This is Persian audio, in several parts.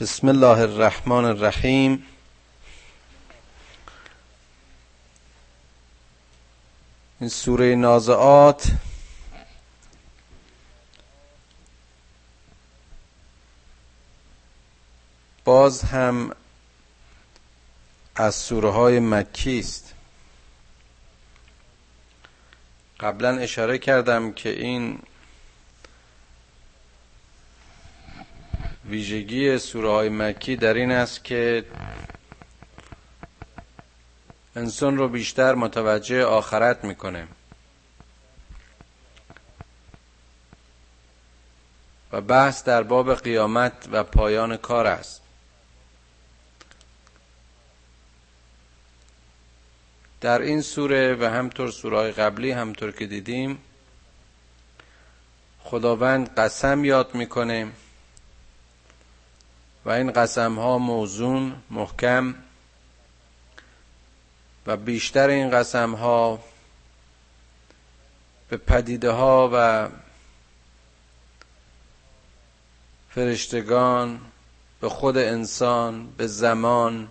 بسم الله الرحمن الرحیم. این سوره نازعات باز هم از سوره های مکی است. قبلا اشاره کردم که این ویژگی سوره های مکی در این است که انسان رو بیشتر متوجه آخرت می‌کنه. و بحث در باب قیامت و پایان کار است. در این سوره و همطور سوره قبلی همطور که دیدیم خداوند قسم یاد می‌کنه و این قسم ها موزون محکم و بیشتر این قسم ها به پدیده ها و فرشتگان به خود انسان به زمان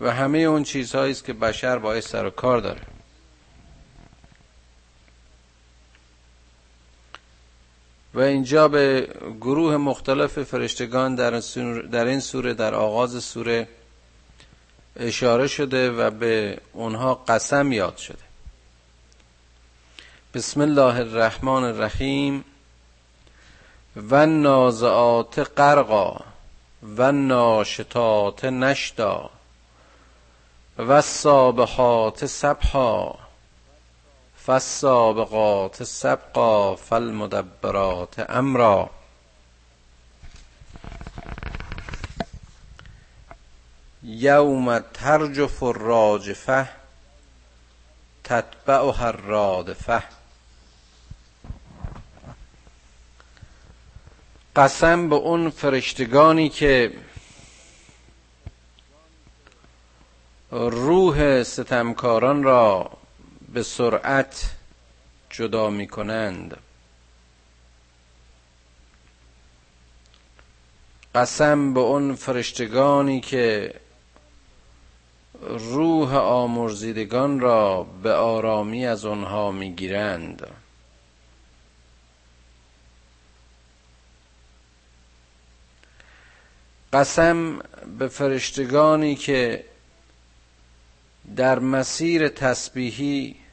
و همه اون چیزهایی است که بشر باعث سر و کار داره. و اینجا به گروه مختلف فرشتگان در, این سوره در آغاز سوره اشاره شده و به اونها قسم یاد شده. بسم الله الرحمن الرحیم. و نازعات قرقا و ناشتات نشتا و سابحات سبحا. فالسابقات سبقا فالمدبرات امرا یوم ترجف الراجفه تتبعها الرادفه قسم به اون فرشتگانی که روح ستمکاران را به سرعت جدا می کنند قسم به اون فرشتگانی که روح آمرزیدگان را به آرامی از آنها می‌گیرند. قسم به فرشتگانی که در مسیر تسبیحی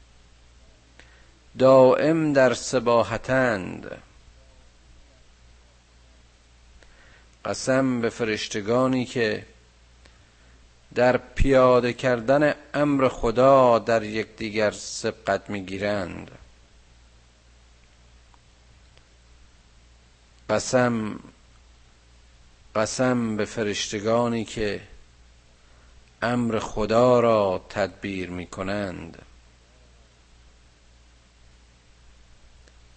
دائم در سباحتند. قسم به فرشتگانی که در پیاده کردن امر خدا در یکدیگر سبقت می‌گیرند. قسم قسم به فرشتگانی که امر خدا را تدبیر می کنند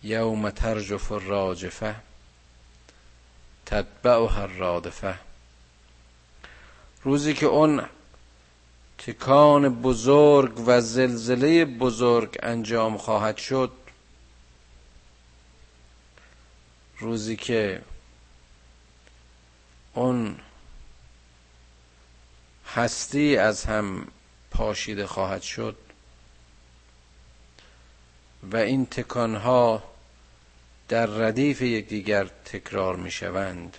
یوم ترجف الراجفه تتبعها الرادفه روزی که اون تکان بزرگ و زلزله بزرگ انجام خواهد شد روزی که اون هستی از هم پاشیده خواهد شد و این تکانها در ردیف یکدیگر تکرار می شوند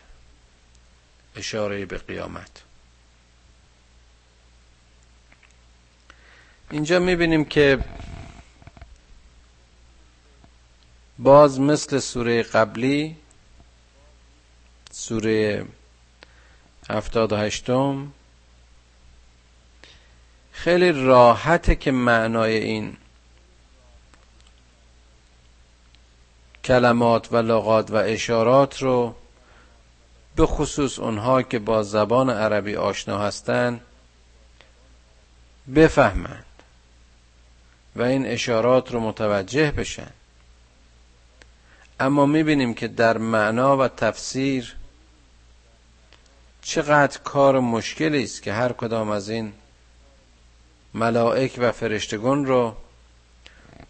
اشاره به قیامت. اینجا می بینیم که باز مثل سوره قبلی سوره هفتاد و خیلی راحته که معنای این کلمات و لغات و اشارات رو به خصوص اونها که با زبان عربی آشنا هستند بفهمند و این اشارات رو متوجه بشن. اما می‌بینیم که در معنا و تفسیر چقدر کار مشکلی است که هر کدام از این ملائک و فرشتگان رو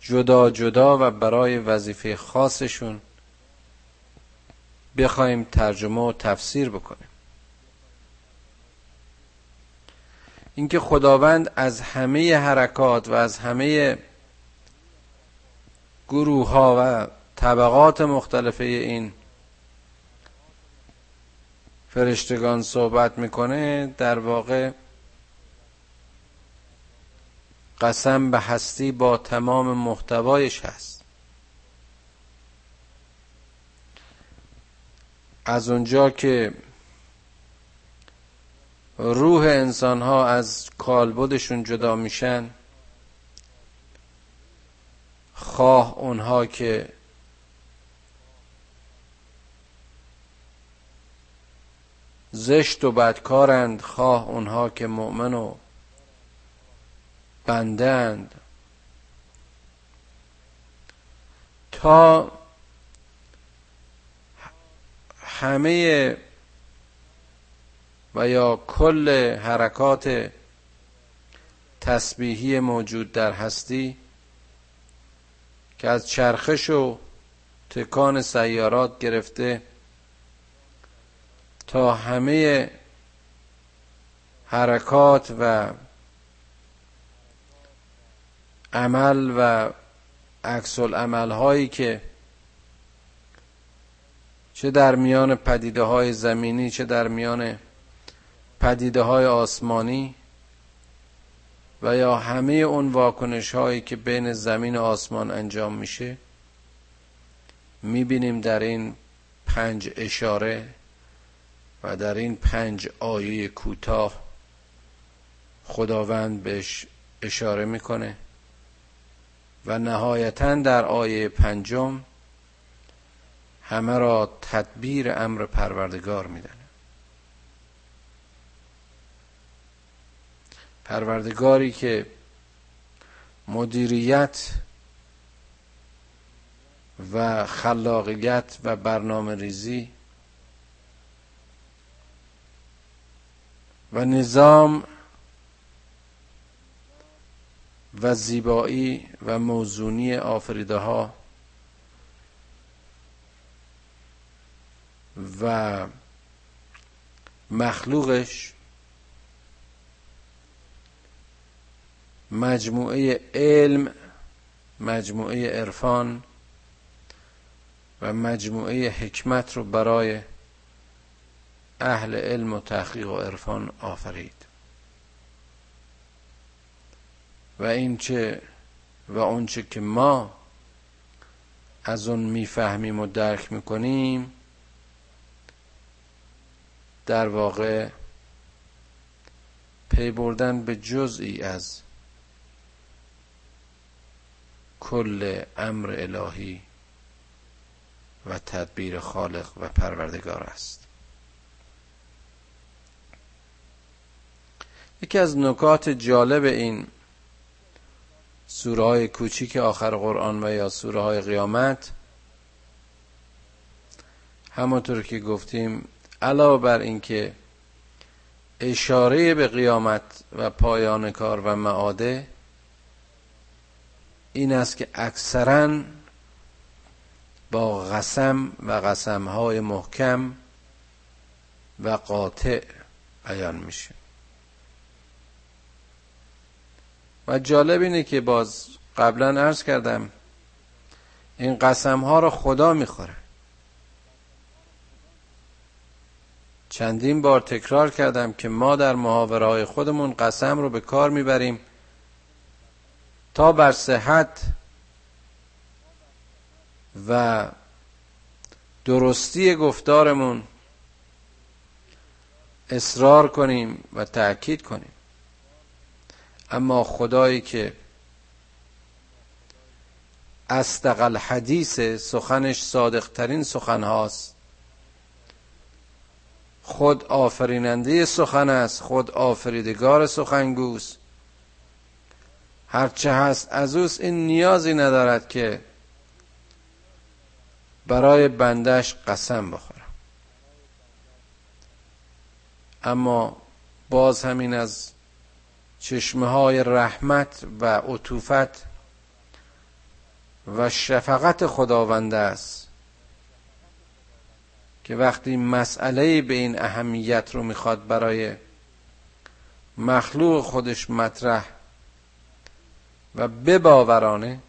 جدا جدا و برای وظیفه خاصشون بخوایم ترجمه و تفسیر بکنیم. اینکه خداوند از همه حرکات و از همه گروه ها و طبقات مختلفه این فرشتگان صحبت می‌کنه در واقع قسم به هستی با تمام محتوایش هست. از اونجا که روح انسان ها از کالبدشون جدا میشن خواه اونها که زشت و بدکارند خواه اونها که مؤمن و بندند. تا همه و یا کل حرکات تسبیحی موجود در هستی که از چرخش و تکان سیارات گرفته تا همه حرکات و عمل و عکس عمل هایی که چه در میان پدیده های زمینی چه در میان پدیده های آسمانی و یا همه اون واکنش هایی که بین زمین و آسمان انجام میشه می‌بینیم در این پنج اشاره و در این پنج آیه کوتاه خداوند بهش اشاره می‌کنه. و نهایتا در آیه پنجم همه را تدبیر امر پروردگار میدن پروردگاری که مدیریت و خلاقیت و برنامه ریزی و نظام و زیبایی و موزونی آفریده ها و مخلوقش مجموعه علم مجموعه عرفان و مجموعه حکمت رو برای اهل علم و تحقیق و عرفان آفرید. و اینچه و اونچه که ما از اون می‌فهمیم و درک می‌کنیم در واقع پی بردن به جزئی از کل امر الهی و تدبیر خالق و پروردگار است. یکی از نکات جالب این سوره های کوچیک آخر قرآن و یا سوره های قیامت. همانطور که گفتیم علاوه بر اینکه اشاره به قیامت و پایان کار و معاده این است که اکثرا با قسم و قسمهای محکم و قاطع بیان میشه. و جالب اینه که باز قبلا عرض کردم این قسم ها رو خدا می‌خوره. چندین بار تکرار کردم که ما در محاوره های خودمون قسم رو به کار می‌بریم تا بر صحت و درستی گفتارمون اصرار کنیم و تأکید کنیم. اما خدایی که استقل حدیث سخنش صادقترین سخن هاست. خود آفریننده سخن است خود آفریدگار سخنگوست. هرچه هست از اوست این نیازی ندارد که برای بندش قسم بخورم. اما باز همین از چشمه های رحمت و عطوفت و شفقت خداوند است که وقتی مسئله به این اهمیت رو می‌خواد برای مخلوق خودش مطرح و بباورانه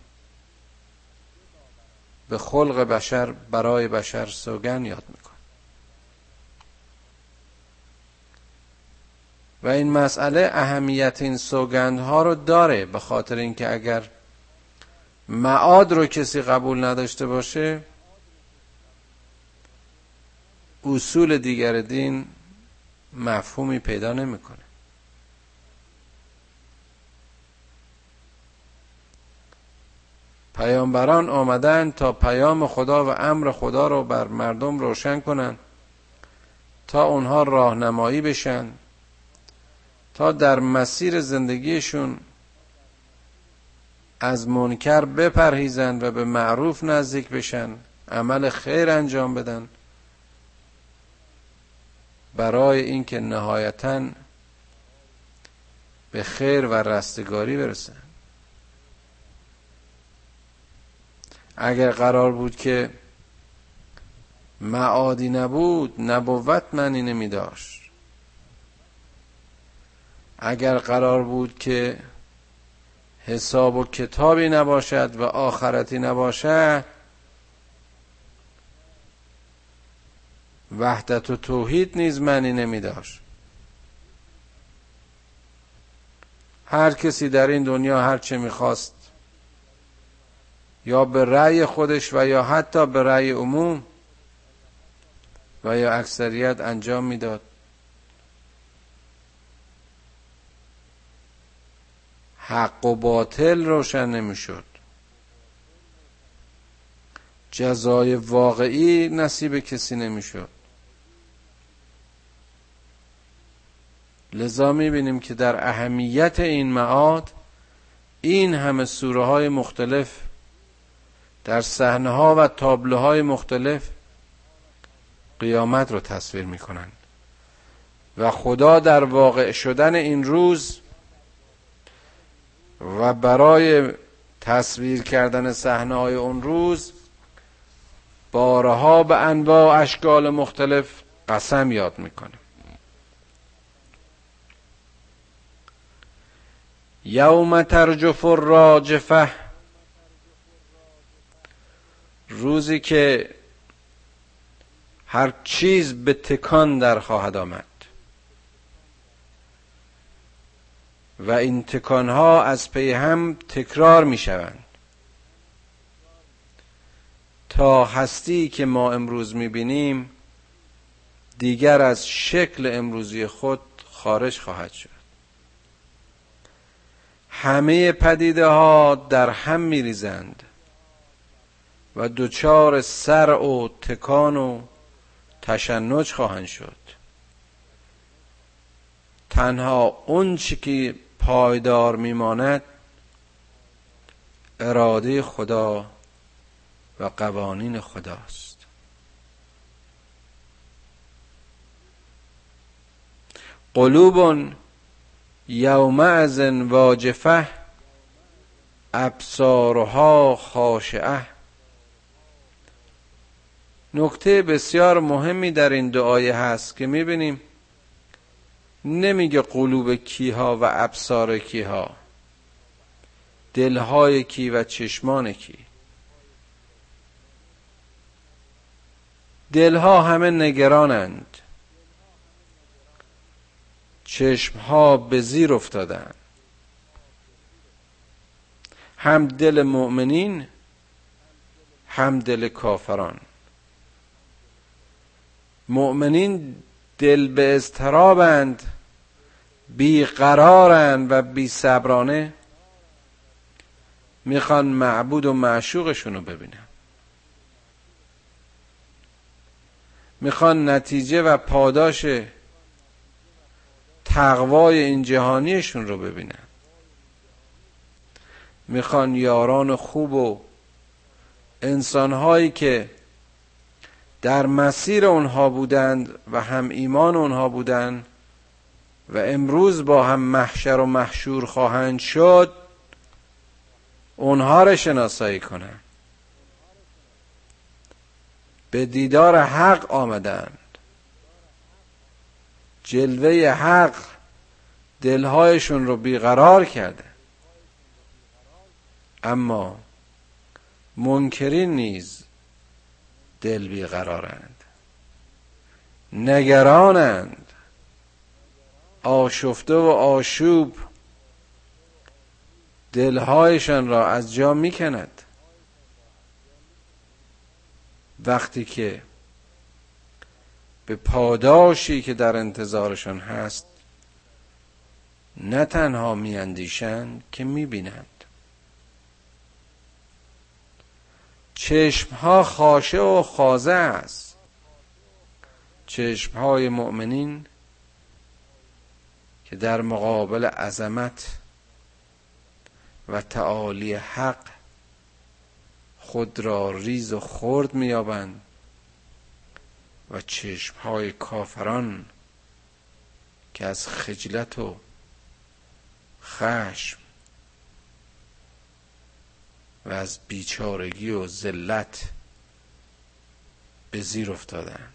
به خلق بشر برای بشر سوگن یاد می‌کنه. و این مسئله اهمیت این سوگندها رو داره به خاطر اینکه اگر معاد رو کسی قبول نداشته باشه اصول دیگر دین مفهومی پیدا نمی‌کنه. پیامبران آمدن تا پیام خدا و امر خدا رو بر مردم روشن کنند تا اونها راهنمایی بشن. تا در مسیر زندگیشون از منکر بپرهیزند و به معروف نزدیک بشن عمل خیر انجام بدن. برای اینکه نهایتا به خیر و رستگاری برسن. اگر قرار بود که معادی نبود نبوت معنی نمی داشت اگر قرار بود که حساب و کتابی نباشد و آخرتی نباشد وحدت و توحید نیز معنی نمی داشت. هر کسی در این دنیا هر چه می‌خواست یا به رأی خودش و یا حتی به رأی عموم و یا اکثریت انجام می‌داد. حق و باطل روشن نمی‌شد. جزای واقعی نصیب کسی نمی‌شد. لذا می‌بینیم که در اهمیت این معاد این همه سوره های مختلف در صحنه ها و تابلوهای مختلف قیامت رو تصویر می‌کنند. و خدا در واقع شدن این روز و برای تصویر کردن صحنه های اون روز بارها به انواع اشکال مختلف قسم یاد می‌کنه یوم ترجف الراجفه روزی که هر چیز به تکان در خواهد آمد. و این تکانها از پی هم تکرار می شوند تا هستی که ما امروز می بینیم دیگر از شکل امروزی خود خارج خواهد شد. همه پدیده ها در هم می ریزند و دوچار سر و تکان و تشنج خواهند شد. تنها اون چی که پایدار میماند اراده خدا و قوانین خداست. قلوب یومئذ واجفه ابصارها خاشعه نکته بسیار مهمی در این دعای هست که می‌بینیم نمیگه قلوب کیها و ابصار کیها. دلهای کی و چشمان کی. دلها همه نگرانند. چشمها به زیر افتادند. هم دل مؤمنین هم دل کافران. مؤمنین دل به اضطرابند. بیقرارند و بی صبرانه می‌خوان معبود و معشوقشون رو ببینن. می‌خوان نتیجه و پاداش تقوای این جهانیشون رو ببینن. می‌خوان یاران خوب و انسانهایی که در مسیر اونها بودند و هم ایمان اونها بودند و امروز با هم محشر و محشور خواهند شد اونها را شناسایی کنند. به دیدار حق آمدند. جلوه حق دلهایشون رو بیقرار کرده. اما منکرین نیز دل بیقرارند. نگرانند. آشفته و آشوب دلهایشان را از جا می‌کند. وقتی که به پاداشی که در انتظارشان هست نه تنها میاندیشند که می‌بینند. چشمها خاشه و خازه است. چشمهای مؤمنین که در مقابل عظمت و تعالی حق خود را ریز و خرد میابند و چشمهای کافران که از خجلت و خشم و از بیچارگی و ذلت به زیر افتادن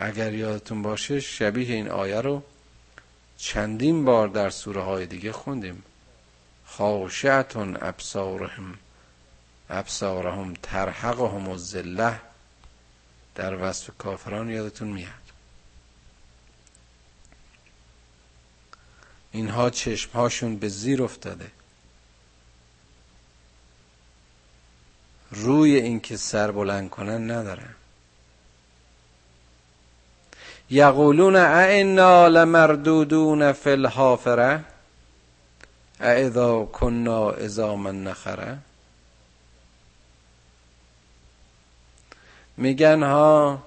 اگر یادتون باشه شبیه این آیه رو چندین بار در سوره های دیگه خوندیم. خاشعتون ابصارهم ابصارهم ترحقهم زله در وصف کافران یادتون میاد. اینها چشمهاشون به زیر افتاده. روی اینکه سر بلند کنن ندارن. یقولون ائنا لمردودون فی الحافره اذا کنا ازاما نخره. میگن ها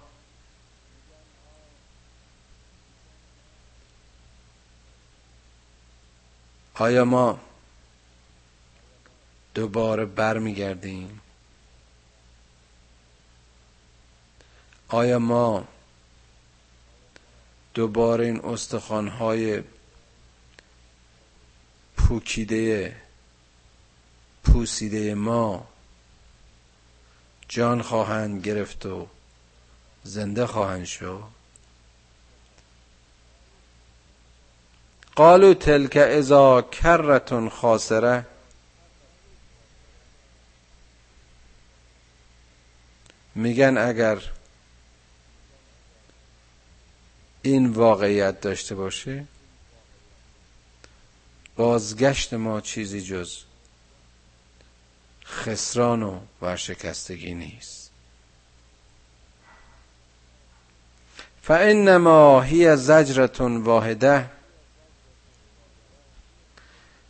آیا ما دوباره برمیگردیم؟ آیا ما دوباره این استخوانهای پوکیده پوسیده ما جان خواهند گرفت و زنده خواهند شد. قالو تلک ازا کرتون خاسره. میگن اگر این واقعیت داشته باشه؟ بازگشت ما چیزی جز خسران و ورشکستگی نیست. فانما هی زجرتون واحده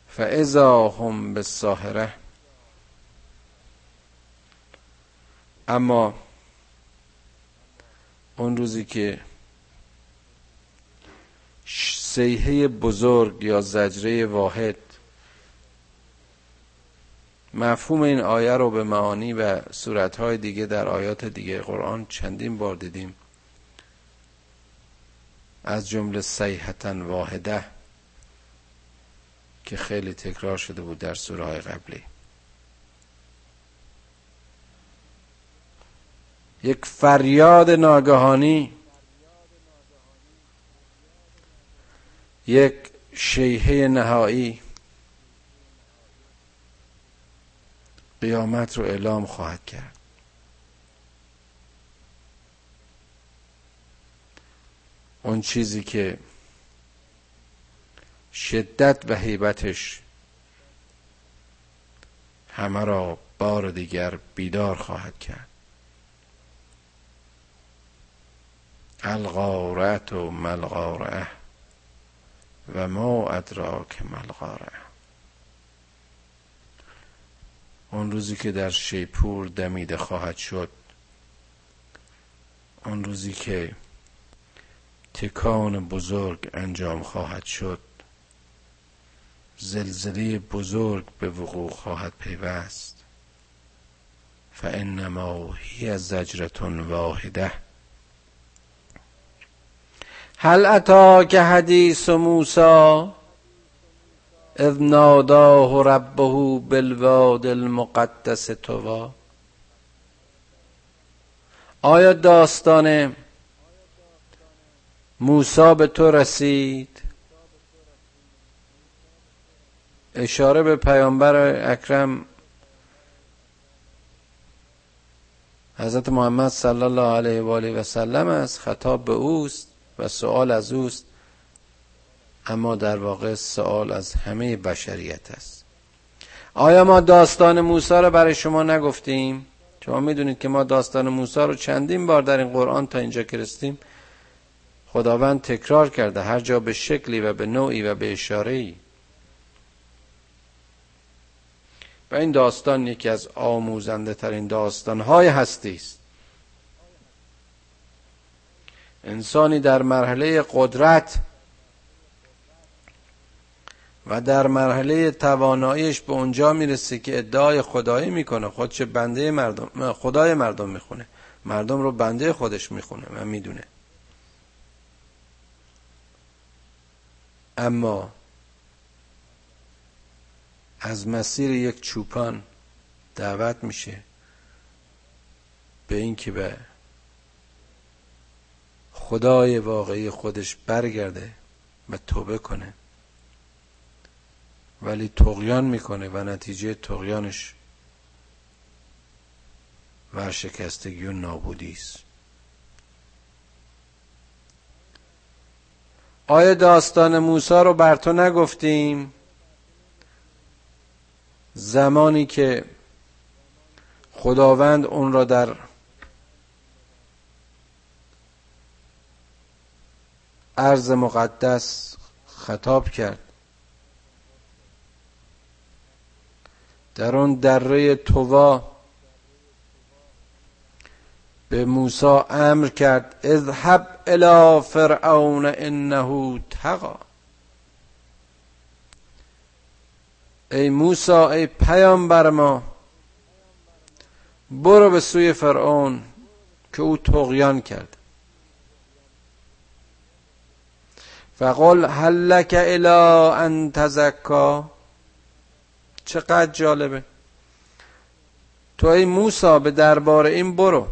فاذا هم بالساهره اما اون روزی که سیحه بزرگ یا زجره واحد. مفهوم این آیه رو به معانی و صورتهای دیگه در آیات دیگه قرآن چندین بار دیدیم. از جمله سیحتا واحده که خیلی تکرار شده بود در سوره های قبلی. یک فریاد ناگهانی یک شیهه نهایی. قیامت رو اعلام خواهد کرد. اون چیزی که شدت و حیبتش همه را بار دیگر بیدار خواهد کرد. الغارت و ملغاره و ما ادراک ملغاره اون روزی که در شیپور دمیده خواهد شد اون روزی که تکان بزرگ انجام خواهد شد زلزله بزرگ به وقوع خواهد پیوست. فانما هی زجرتون واحده هل اتا که حدیث موسا اذ ناداه ربه بالواد المقدس توا آیا داستان موسا به تو رسید؟ اشاره به پیامبر اکرم. حضرت محمد صلی الله علیه و آله و سلم است خطاب به اوست. و سوال از اوست اما در واقع سوال از همه بشریت است. آیا ما داستان موسی رو برای شما نگفتیم؟ شما می‌دونید که ما داستان موسی رو چندین بار در این قرآن تا اینجا که رستیم خداوند تکرار کرده هر جا به شکلی و به نوعی و به اشاره ای و این داستان یکی از آموزنده ترین داستان های هستی است انسانی در مرحله قدرت و در مرحله تواناییش به اونجا می‌رسه که ادعای خدایی می‌کنه. خودش بنده مردم خدای مردم می‌خونه. مردم رو بنده خودش می‌خونه. و می‌دونه. اما از مسیر یک چوپان دعوت میشه به اینکه به خدای واقعی خودش برگرده و توبه کنه. ولی تقیان می‌کنه و نتیجه تقیانش ورشکستگی و نابودی است. آیا داستان موسی رو بر تو نگفتیم؟ زمانی که خداوند اون را در عرض مقدس خطاب کرد. در اون دره توا به موسی امر کرد اذهب الى فرعون انه تقا ای موسی ای پیامبر ما برو به سوی فرعون که او تغیان کرد. فقل هل لك الى ان تزکا چقدر جالبه. تو ای موسی به دربار این برو.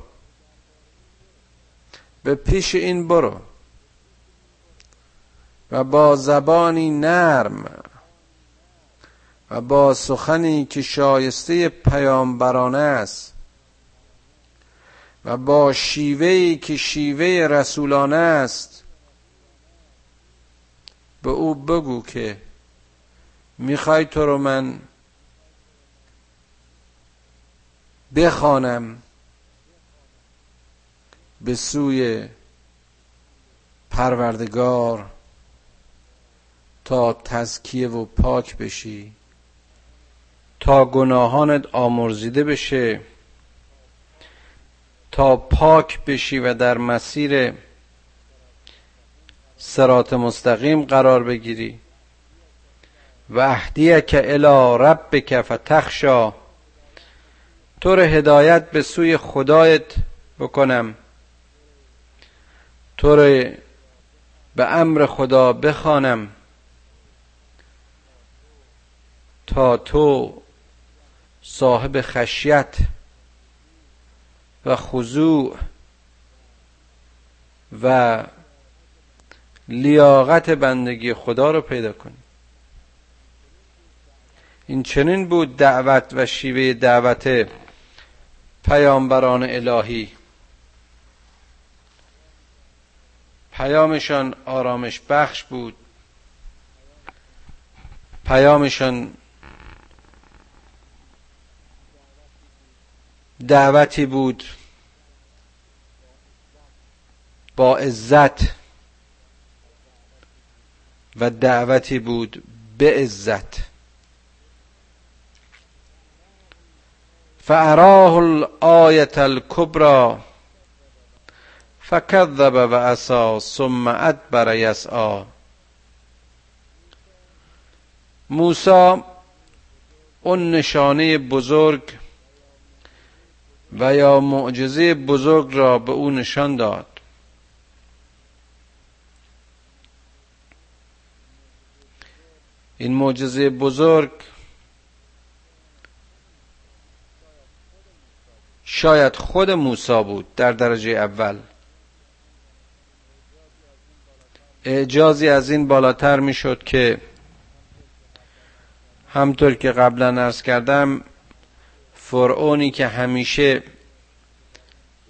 به پیش این برو. و با زبانی نرم و با سخنی که شایسته پیامبرانه است و با شیوهی که شیوه رسولانه است به او بگو که می‌خوای تو رو من بخوانم به سوی پروردگار تا تزکیه و پاک بشی تا گناهانت آمرزیده بشه تا پاک بشی و در مسیر سرات مستقیم قرار بگیری. و که الی ربک فتخشا. تو رو هدایت به سوی خدایت بکنم. تو رو به امر خدا بخوانم. تا تو صاحب خشیت و خضوع و لیاقت بندگی خدا رو پیدا کنی این چنین بود دعوت و شیوه دعوت پیامبران الهی. پیامشان آرامش بخش بود. پیامشان دعوتی بود. با عزت و دعوتی بود به عزت. فاراه الآیت الکبرى فکذب و عصا ثم ادبر یسعا. موسی اون نشانه بزرگ و یا معجزه بزرگ را به او نشان داد. این معجزه بزرگ شاید خود موسی بود در درجه اول. اعجازی از این بالاتر می‌شد که همطور که قبلا ارز کردم فرعونی که همیشه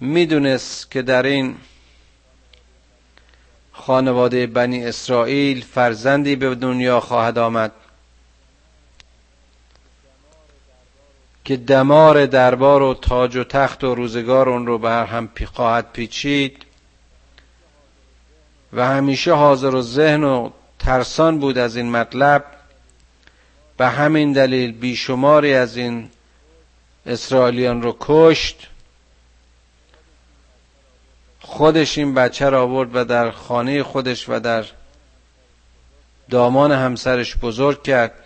می‌دونست که در این خانواده بنی اسرائیل فرزندی به دنیا خواهد آمد. که دمار دربار و تاج و تخت و روزگار اون رو بر هم خواهد پیچید و همیشه حاضر و ذهن و ترسان بود از این مطلب به همین دلیل بیشماری از این اسرائیلیان رو کشت خودش این بچه را آورد و در خانه خودش و در دامان همسرش بزرگ کرد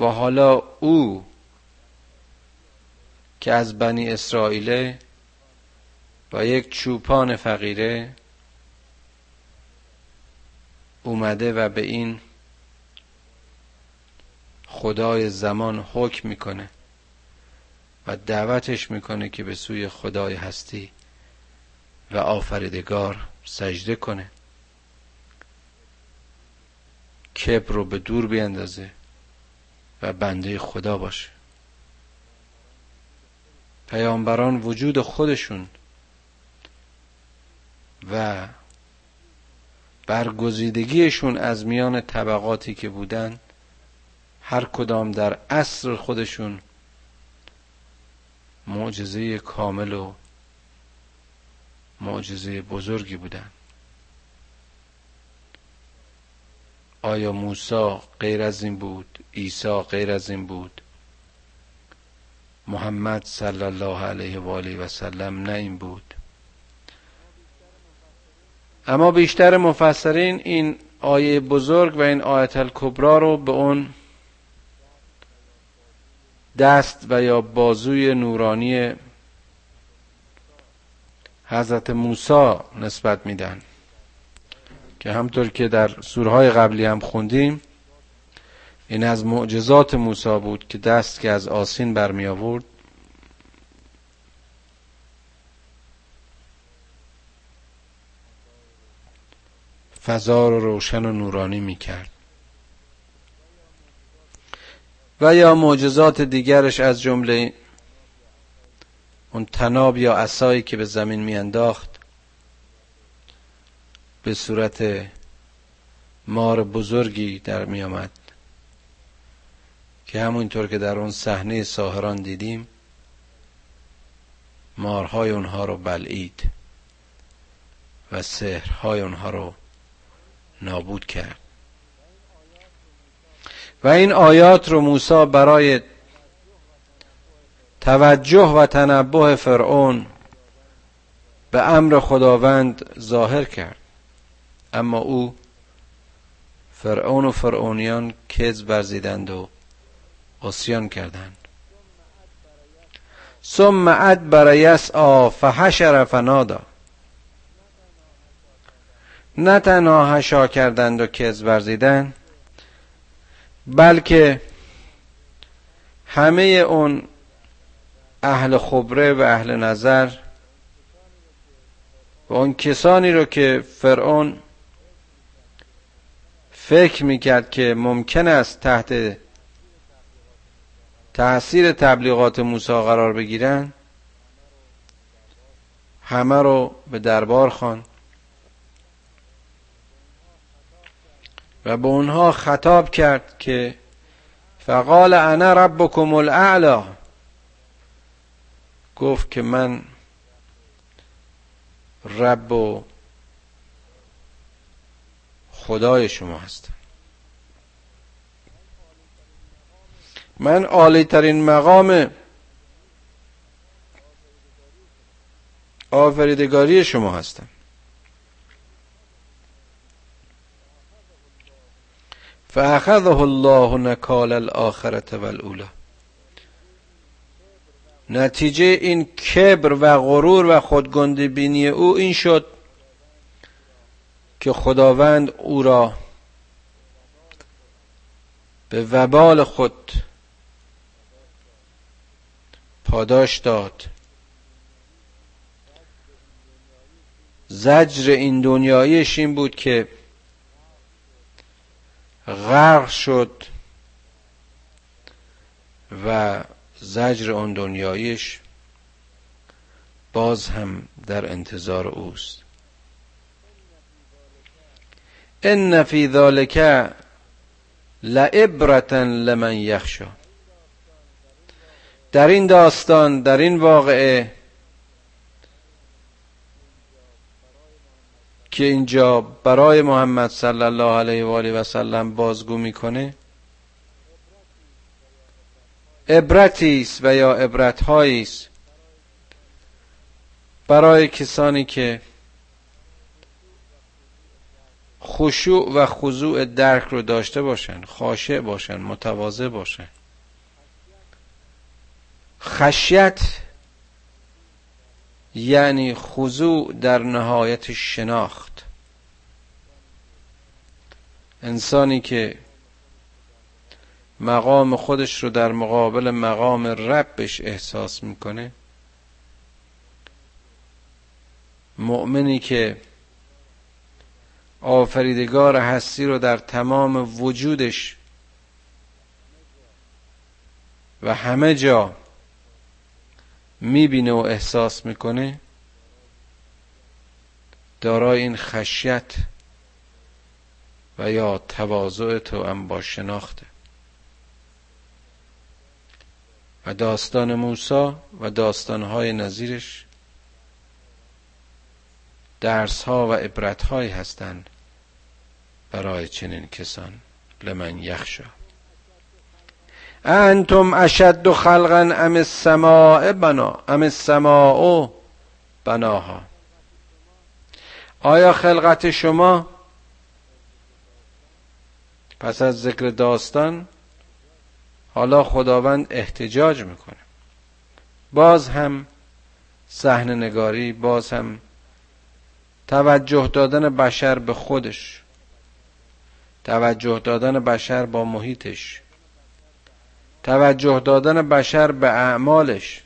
و حالا او که از بنی اسرائیله با یک چوپان فقیره اومده و به این خدای زمان حکم می‌کنه و دعوتش می‌کنه که به سوی خدای هستی. و آفریدگار سجده کنه. کبر رو به دور بیندازه و بنده خدا باشه. پیامبران وجود خودشون و برگزیدگیشون از میان طبقاتی که بودن هر کدام در عصر خودشون معجزه کامل و معجزه بزرگی بودن آیا موسی غیر از این بود؟ عیسی غیر از این بود؟ محمد صلی الله علیه و آله و سلم نه این بود. اما بیشتر مفسرین این آیه بزرگ و این آیت الکبرا رو به اون دست و یا بازوی نورانی حضرت موسی نسبت میدن. که همطور که در سورهای قبلی هم خوندیم این از معجزات موسی بود که دست که از آسین برمی آورد فضا رو روشن و نورانی می کرد و یا معجزات دیگرش از جمله اون تناب یا عصایی که به زمین میانداخت به صورت مار بزرگی در می آمد که همونطور که در اون صحنه ساهران دیدیم مارهای اونها رو بلعید و سحرهای اونها رو نابود کرد. و این آیات رو موسی برای توجه و تنبه فرعون به امر خداوند ظاهر کرد. اما او فرعون و فرعونیان کز برزیدند و عصیان کردند. ثم ادبر یسعا فحشر فنادا نه تنها هشا کردند و کز ورزیدند بلکه همه اون اهل خبره و اهل نظر و اون کسانی رو که فرعون فکر می‌کرد که ممکن است تحت تاثیر تبلیغات موسی قرار بگیرن همه رو به دربار خوان و به اونها خطاب کرد که فقال انا ربکم الاعلا. گفت که من رب و خدای شما هستم. من عالی ترین مقام آفریدگاری شما هستم. فاخذه الله نکال الاخرة والاولى نتیجه این کبر و غرور و خودگنده بینی او این شد که خداوند او را به وبال خود پاداش داد. زجر این دنیایش این بود که غرق شد و زجر آن دنیایش باز هم در انتظار اوست. ان فی ذالک لعبرتا لمن یخشا در این داستان در این واقعه که اینجا برای محمد صلی الله علیه و آله و سلم بازگو می‌کنه عبرتی است و یا عبرت است برای کسانی که خشوع و خضوع درک رو داشته باشن خاشع باشن متواضع باشن. خشیت یعنی خضوع در نهایت شناخت. انسانی که مقام خودش رو در مقابل مقام ربش احساس می‌کنه. مؤمنی که آفریدگار هستی رو در تمام وجودش و همه جا می‌بینه و احساس می‌کنه دارای این خشیت و یا تواضع تو هم با شناخته. و داستان موسا و داستانهای نظیرش درس ها و عبرت های هستند برای چنین کسان. لمن یخشا. انتم اشد خلقا ام السماء بنا. ام السماء بناها. آیا خلقت شما پس از ذکر داستان حالا خداوند احتجاج می‌کنه. باز هم صحنه نگاری باز هم توجه دادن بشر به خودش توجه دادن بشر با محیطش توجه دادن بشر به اعمالش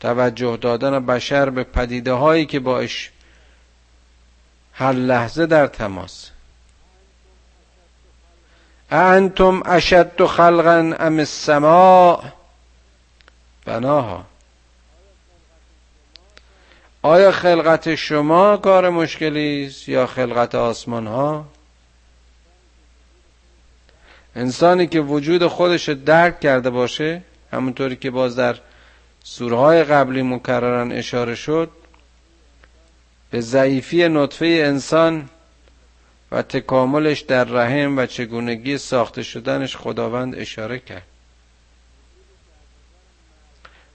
توجه دادن بشر به پدیده هایی که باش هر لحظه در تماس. انتم اشد خلقا ام السماء؟ بناها. آیا خلقت شما کار مشکلی است یا خلقت آسمان ها انسانی که وجود خودش درک کرده باشه همونطوری که باز در سورهای قبلی مکررن اشاره شد به ضعیفی نطفه انسان و تکاملش در رحم و چگونگی ساخته شدنش خداوند اشاره کرد.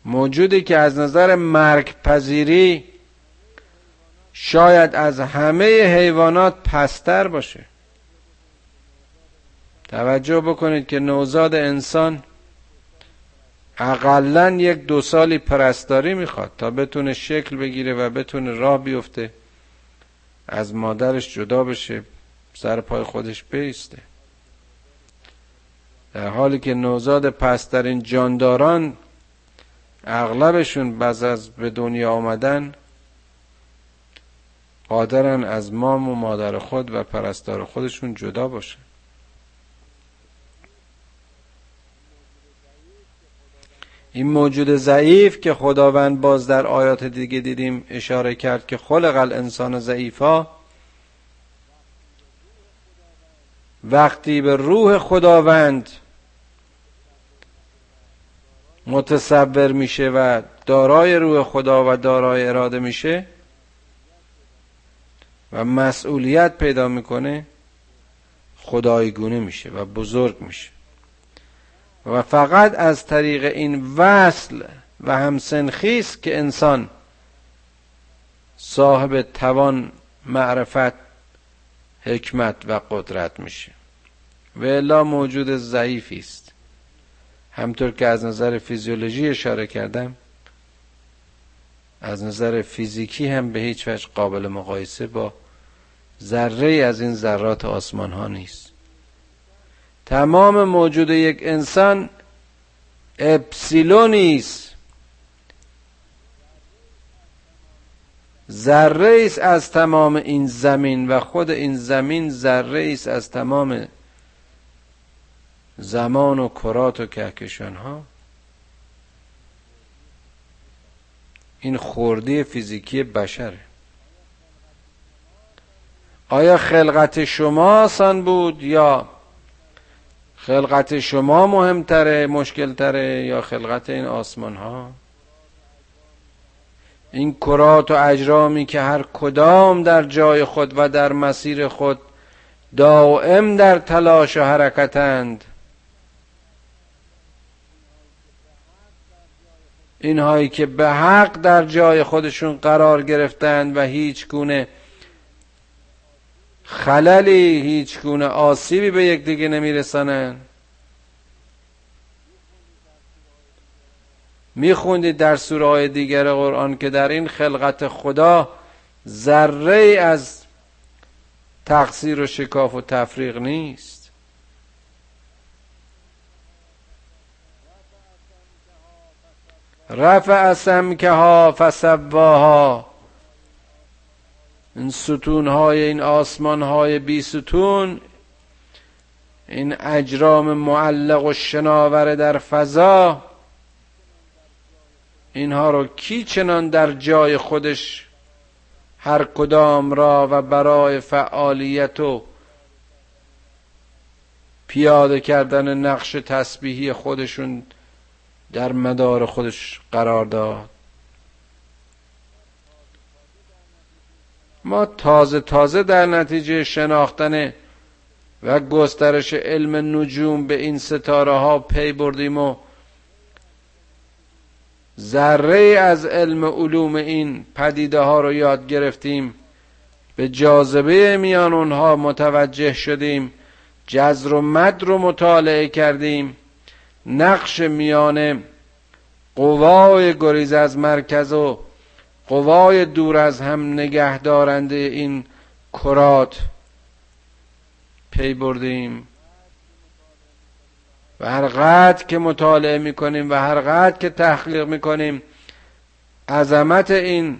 موجودی که از نظر مرگ پذیری شاید از همه حیوانات پستر باشه. توجه بکنید که نوزاد انسان اقلا یک دو سالی پرستاری می‌خواد تا بتونه شکل بگیره و بتونه راه بیفته از مادرش جدا بشه. سر پای خودش بیسته. در حالی که نوزاد پسترین جانداران اغلبشون بعد از به دنیا آمدن قادرن از مام و مادر خود و پرستار خودشون جدا باشن. این موجود ضعیف که خداوند باز در آیات دیگه دیدیم اشاره کرد که خلق الانسان ضعیفا وقتی به روح خداوند متصور میشه و دارای روح خدا و دارای اراده میشه و مسئولیت پیدا می‌کنه خدایگونه میشه و بزرگ میشه. و فقط از طریق این وصل و همسنخیست که انسان صاحب توان معرفت حکمت و قدرت میشه. و الا موجود ضعیفی است. همطور که از نظر فیزیولوژی اشاره کردم از نظر فیزیکی هم به هیچ وجه قابل مقایسه با ذره از این ذرات آسمان ها نیست. تمام موجود یک انسان اپسیلونی است. ذره است از تمام این زمین و خود این زمین ذره است از تمام زمان و کرات و کهکشان ها این خوردی فیزیکی بشره. آیا خلقت شما آسان بود یا خلقت شما مهمتره مشکلتره یا خلقت این آسمان ها این کرات و اجرامی که هر کدام در جای خود و در مسیر خود دائم در تلاش و حرکتند. اینهایی که به حق در جای خودشون قرار گرفتند و هیچ گونه خللی هیچ گونه آسیبی به یکدیگه نمیرسانند. میخوندید در سوره های دیگر قرآن که در این خلقت خدا ذره از تقصیر و شکاف و تفریق نیست. رفع ها فسواها. این ستون های این آسمان های بی ستون این اجرام معلق و شناور در فضا. اینها رو کی چنان در جای خودش هر کدام را و برای فعالیت و پیاده کردن نقش تسبیحی خودشون در مدار خودش قرار داد. ما تازه تازه در نتیجه شناختن و گسترش علم نجوم به این ستاره ها پی بردیم و ذره از علم علوم این پدیده ها رو یاد گرفتیم. به جاذبه میان اونها متوجه شدیم. جزر و مد رو مطالعه کردیم. نقش میان قوای گریز از مرکز و قوای دور از هم نگه دارنده این کرات پی بردیم. و هر قدر که مطالعه می‌کنیم و هر قدر که تحقیق می‌کنیم عظمت این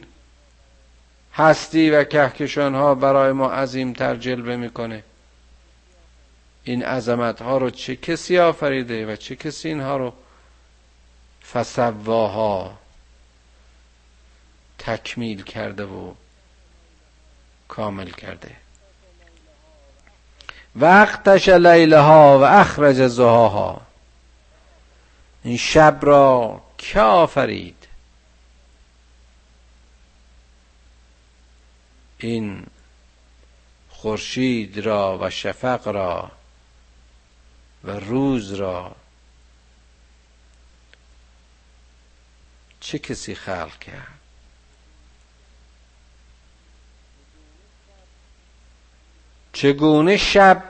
هستی و کهکشان ها برای ما عظیم تر جلوه می‌کنه. این عظمت ها رو چه کسی آفریده و چه کسی اینها رو فسواها تکمیل کرده و کامل کرده؟ وقتش لیلها و اخرج زهاها این شب را که آفرید؟ این خورشید را و شفق را و روز را چه کسی خلق کرد؟ چگونه شب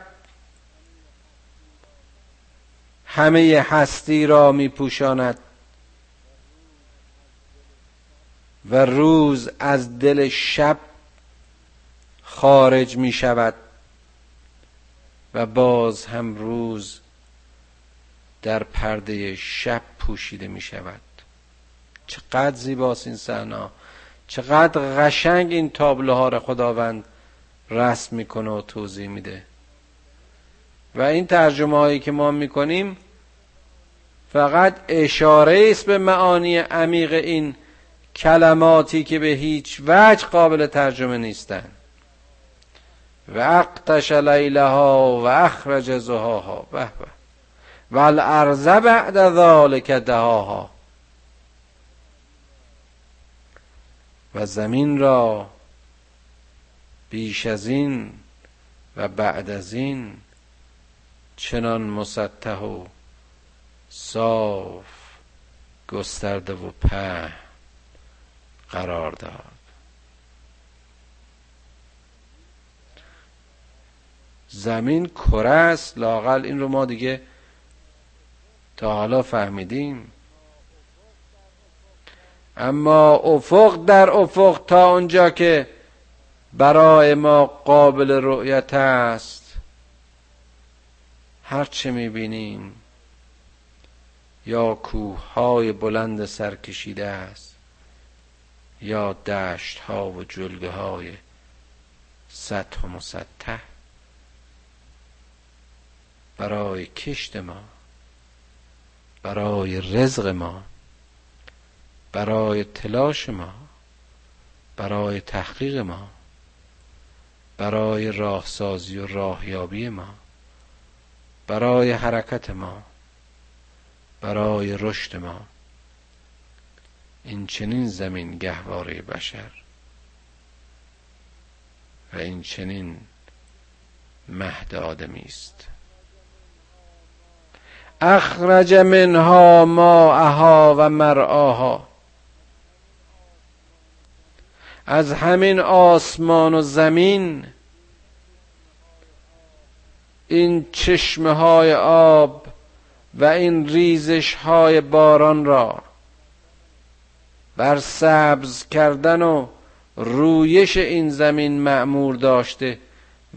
همه هستی را می پوشاند و روز از دل شب خارج می شود و باز هم روز در پرده شب پوشیده می شود چقدر زیباست این صحنه چقدر قشنگ این تابلوها را خداوند رسم می‌کنه و توضیح میده. و این ترجمه هایی که ما می‌کنیم فقط اشاره است به معانی عمیق این کلماتی که به هیچ وجه قابل ترجمه نیستند و اقتش لیلها و اخرج زهاها. به به. و الارض بعد ذالک دهاها. و زمین را بیش از این و بعد از این چنان مسطح و صاف گسترده و په قرار داد. زمین کره است لاقل این رو ما دیگه تا حالا فهمیدیم. اما افق در افق تا اونجا که برای ما قابل رؤیت است. هر چه می‌بینیم یا کوه های بلند سرکشیده است یا دشت ها و جلگه های سطح و مسطح برای کشت ما برای رزق ما برای تلاش ما برای تحقیق ما برای راهسازی و راهیابی ما برای حرکت ما برای رشد ما. این چنین زمین گهواره بشر و این چنین مهد آدمی است. اخرج منها ماءها و مرعاها. از همین آسمان و زمین این چشمه های آب و این ریزش های باران را بر سبز کردن و رویش این زمین معمور داشته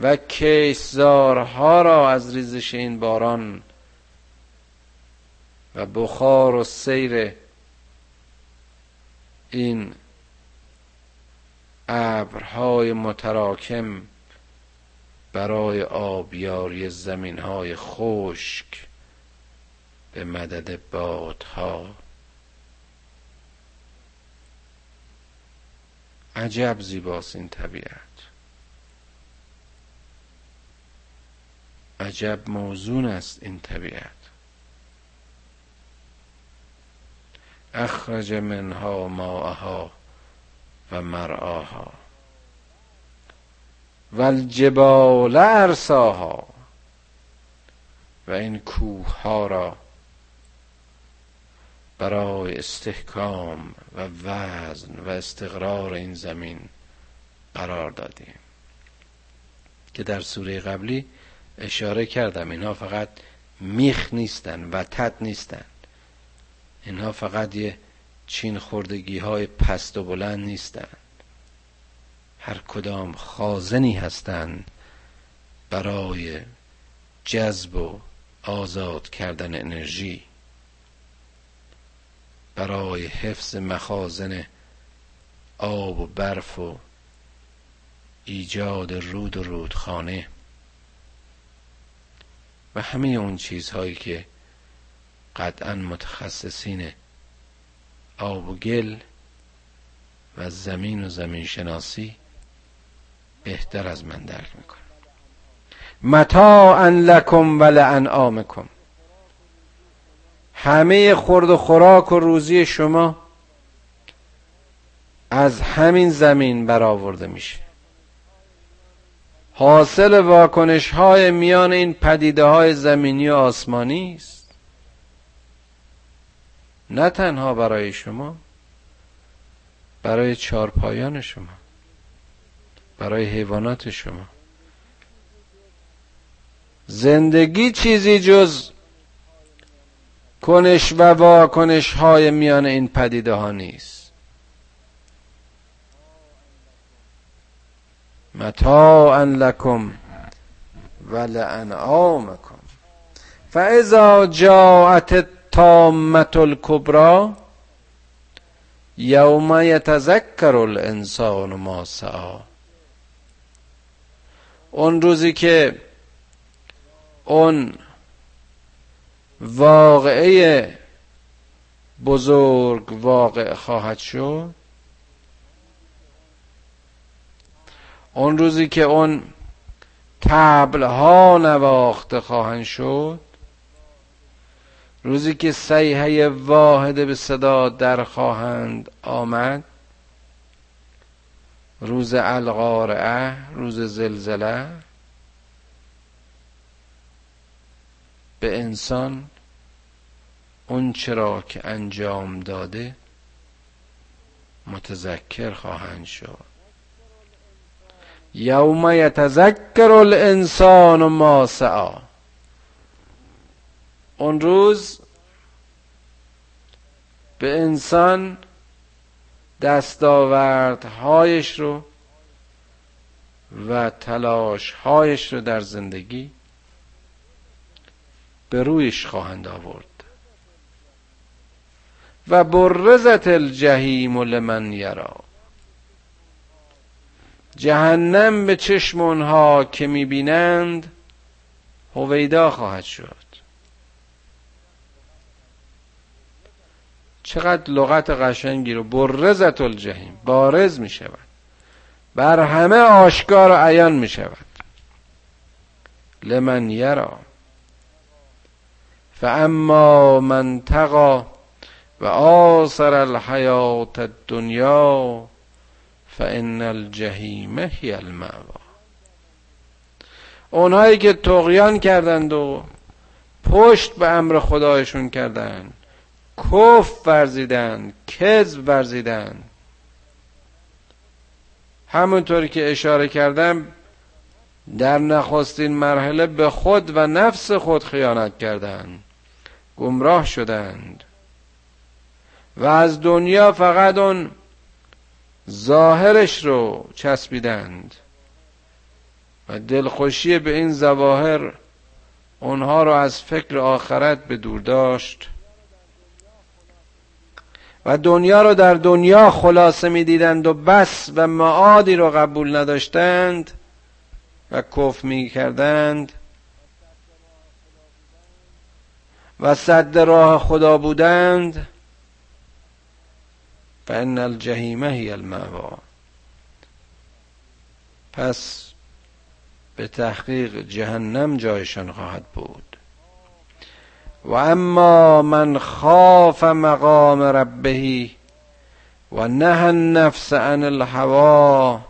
و کیسزارها را از ریزش این باران و بخار و سیر این ابرهای متراکم برای آبیاری زمین های خشک به مدد بادها. عجب زیباست این طبیعت. عجب موزون است این طبیعت. اخرج منها ماءها و مرعاها. و الجبال ارساها و این کوه ها را برای استحکام و وزن و استقرار این زمین قرار دادیم. که در سوره قبلی اشاره کردم اینها فقط میخ نیستن و تد نیستن. اینها فقط یه چین خوردگی های پست و بلند نیستند هر کدام خازنی هستند برای جذب و آزاد کردن انرژی. برای حفظ مخازن آب و برف و ایجاد رود و رودخانه. و همه اون چیزهایی که قطعا متخصصین آب و گل و زمین و زمین شناسی بهتر از من درک می‌کنه. متاعا لکم و لانعامکم. همه خورد و خوراک و روزی شما از همین زمین برآورده میشه. حاصل واکنش های میان این پدیده های زمینی و آسمانی است. نه تنها برای شما برای چارپایان شما. برای حیوانات شما. زندگی چیزی جز کنش و واکنش های میان این پدیده ها نیست. متاعا لکم و لانعامکم. فاذا جاءت تامت الکبرا یوم یتذکر الانسان ما سعا اون روزی که اون واقعه بزرگ واقع خواهد شد اون روزی که اون تبل ها نواخته خواهند شد روزی که سیحه واحده به صدا در خواهند آمد روز القارعه روز زلزله. به انسان اون چرا که انجام داده متذکر خواهند شد. یوم یتذکر الانسان ما سعا اون روز به انسان دستاوردهایش رو و تلاشهایش رو در زندگی به رویش خواهند آورد. و برزت الجحیم لمن یرا. جهنم به چشم اونها که می‌بینند هویدا خواهد شد. چقدر لغت قشنگی رو برزت الجحیم بارز می شود. بر همه آشکار و عیان می شود. لمن یرا. فاما من تقا و آثر الحیات الدنیا فان الجحیم هی المعوا اونهایی که تقیان کردند و پشت به امر خدایشون کردند کف ورزیدند کذب ورزیدند همونطوری که اشاره کردم در نخستین مرحله به خود و نفس خود خیانت کردند گمراه شدند. و از دنیا فقط اون ظاهرش رو چسبیدند. و دلخوشی به این ظواهر اونها رو از فکر آخرت به دور داشت. و دنیا رو در دنیا خلاصه می‌دیدند و بس و معادی رو قبول نداشتند و کف می کردند و صد راه خدا بودند. فان الجحیم هی المعوا پس به تحقیق جهنم جایشان خواهد بود. و اما من خاف مقام ربه و نه النفس عن الهوا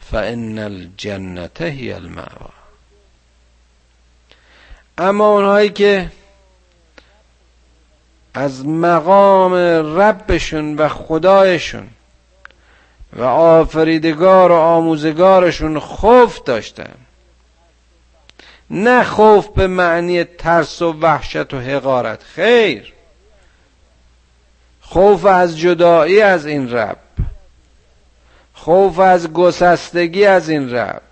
فان الجنه هی المعوا اما اونهایی که از مقام ربشون و خدایشون و آفریدگار و آموزگارشون خوف داشتن نه خوف به معنی ترس و وحشت و حقارت. خیر. خوف از جدایی از این رب. خوف از گسستگی از این رب.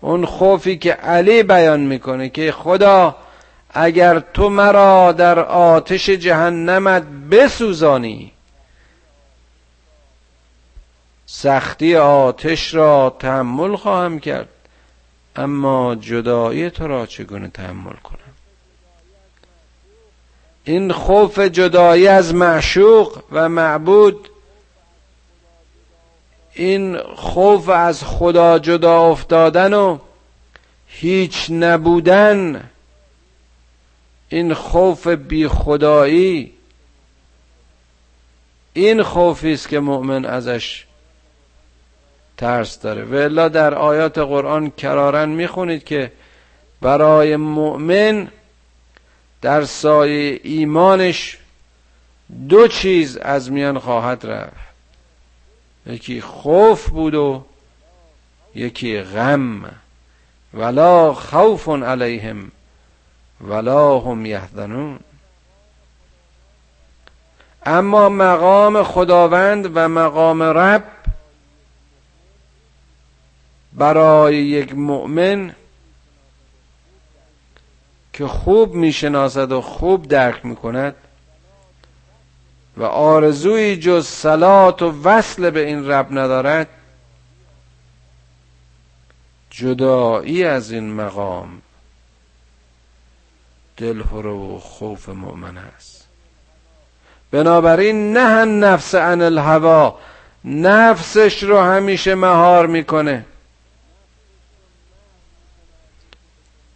اون خوفی که علی بیان می‌کنه که خدا اگر تو مرا در آتش جهنمت بسوزانی سختی آتش را تحمل خواهم کرد. اما جدایی تو را چگونه تحمل کنم؟ این خوف جدایی از معشوق و معبود این خوف از خدا جدا افتادن و هیچ نبودن این خوف بی خدایی این خوفی است که مؤمن ازش ترس داره. و الا در آیات قرآن کرارن می‌خونید که برای مؤمن در سایه ایمانش دو چیز از میان خواهد رفت. یکی خوف بود و یکی غم. ولا خوف علیهم ولا هم یحزنون. اما مقام خداوند و مقام رب برای یک مؤمن که خوب می‌شناسد و خوب درک می‌کند و آرزوی جز سلات و وصل به این رب ندارد جدایی از این مقام دلهر و خوف مؤمن است. بنابراین نه نفس عن الهوا نفسش رو همیشه مهار می‌کنه.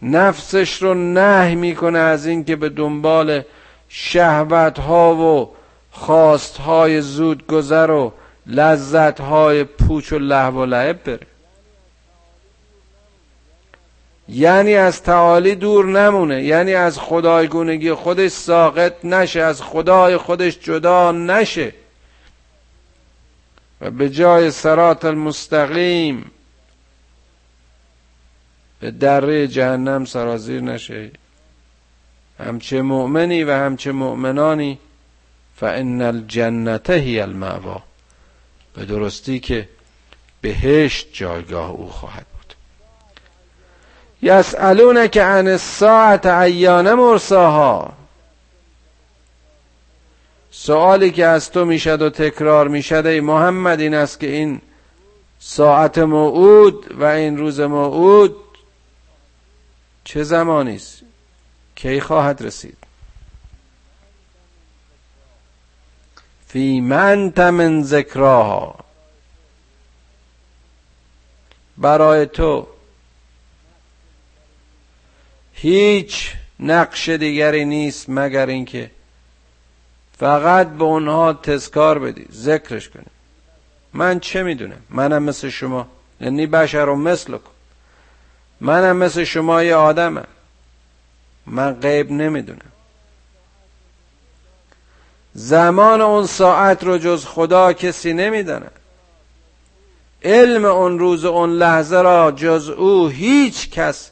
نفسش رو نه می‌کنه از اینکه به دنبال شهوت ها و خواست های زود گذر و لذت های پوچ و لحو و لعب بره. یعنی از تعالی دور نمونه یعنی از خدایگونگی خودش ساقط نشه از خدای خودش جدا نشه. و به جای سرات المستقیم به دره جهنم سرازیر نشه. همچه مؤمنی و همچه مؤمنانی فان الجنت هی المعوا به درستی که بهشت جایگاه او خواهد بود. یسالونک عن الساعت ایان مرساها. سوالی که از تو می‌شد و تکرار می‌شد ای محمد این است که این ساعت موعود و این روز موعود چه زمانی است؟ کی خواهد رسید؟ فی من من ذکراها. برای تو. هیچ نقش دیگری نیست مگر اینکه فقط به اونها تذکار بدی ذکرش کنی. من چه می‌دونم؟ منم مثل شما یعنی بشر و مثل کن. منم مثل شما یه آدمم. من غیب نمی‌دونم. زمان اون ساعت رو جز خدا کسی نمی‌داند. علم اون روز اون لحظه را جز او هیچ کس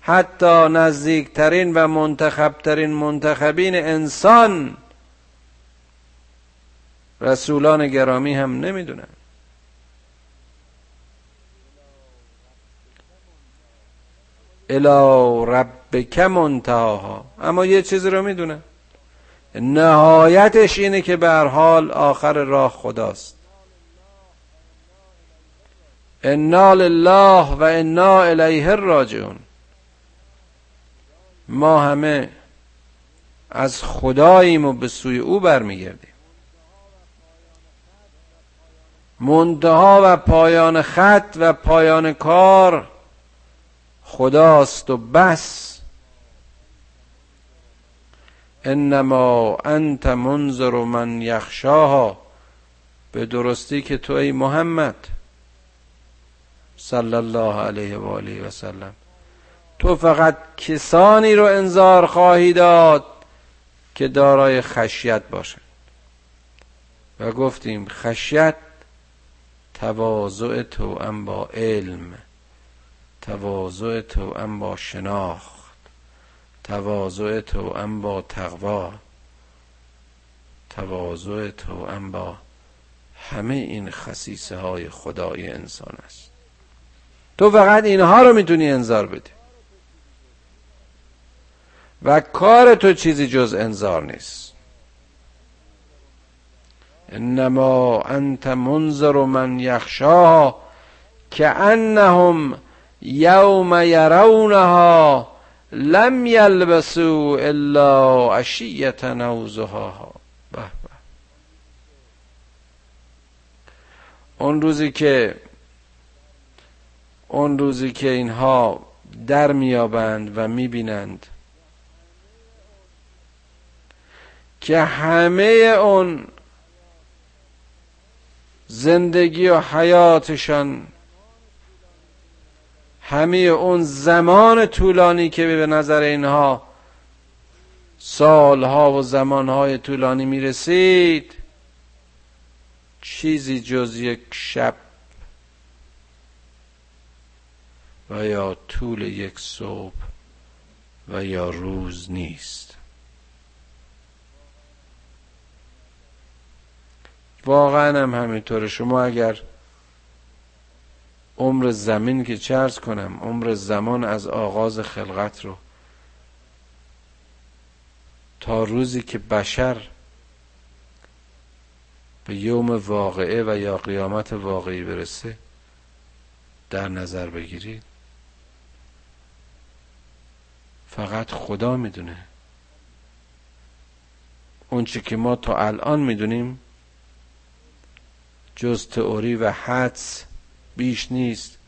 حتی نزدیکترین و منتخبترین منتخبین انسان رسولان گرامی هم نمی‌دونن. الا ربک منتهاها. اما یه چیزی رو می‌دونه. نهایتش اینه که به حال آخر راه خداست. انا لله و انا الیه راجعون. ما همه از خداییم و به سوی او برمیگردیم. منتها و پایان خط و پایان کار خداست و بس. انما انت منظر من یخشاها. به درستی که تو ای محمد. صلی الله علیه و آله و سلم. تو فقط کسانی رو انذار خواهی داد که دارای خشیت باشند و گفتیم خشیت تواضع تو با علم. تواضع تو با شناخت تواضع تو با تقوا تواضع تو با همه این خصیصه های خدای انسان است. تو فقط اینها رو می‌تونی انذار بدی. و کار تو چیزی جز انذار نیست. انما انت منذر من یخشاها که انهم یوم یرونها لم یلبسو الا عشیت او به اون روزی که اون روزی که اینها در میابند و می‌بینند که همه اون زندگی و حیاتشان همه اون زمان طولانی که به نظر اینها سالها و زمانهای طولانی می‌رسید چیزی جز یک شب و یا طول یک صبح و یا روز نیست. واقعا هم همینطوره. شما اگر عمر زمین که چرز کنم عمر زمان از آغاز خلقت رو. تا روزی که بشر به یوم واقعه و یا قیامت واقعی برسه در نظر بگیرید. فقط خدا می‌دونه. اونچه که ما تا الان می‌دونیم جز تئوری و حدس بیش نیست.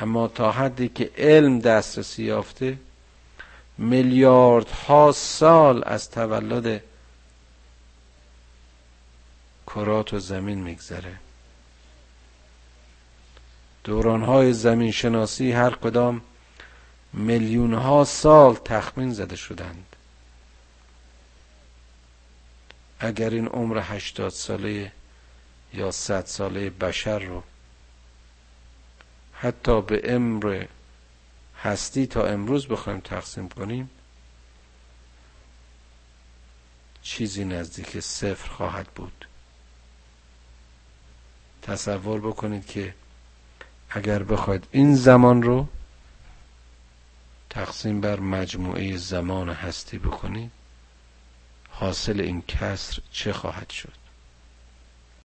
اما تا حدی که علم دسترسی یافته میلیاردها سال از تولد کرات و زمین میگذره. دورانهای زمین شناسی هر کدام میلیون ها سال تخمین زده شدند. اگر این عمر هشتاد ساله یا صد ساله بشر رو حتی به امر هستی تا امروز بخوایم تقسیم کنیم چیزی نزدیک صفر خواهد بود. تصور بکنید که اگر بخواید این زمان رو تقسیم بر مجموعه زمان هستی بکنید حاصل این کسر چه خواهد شد؟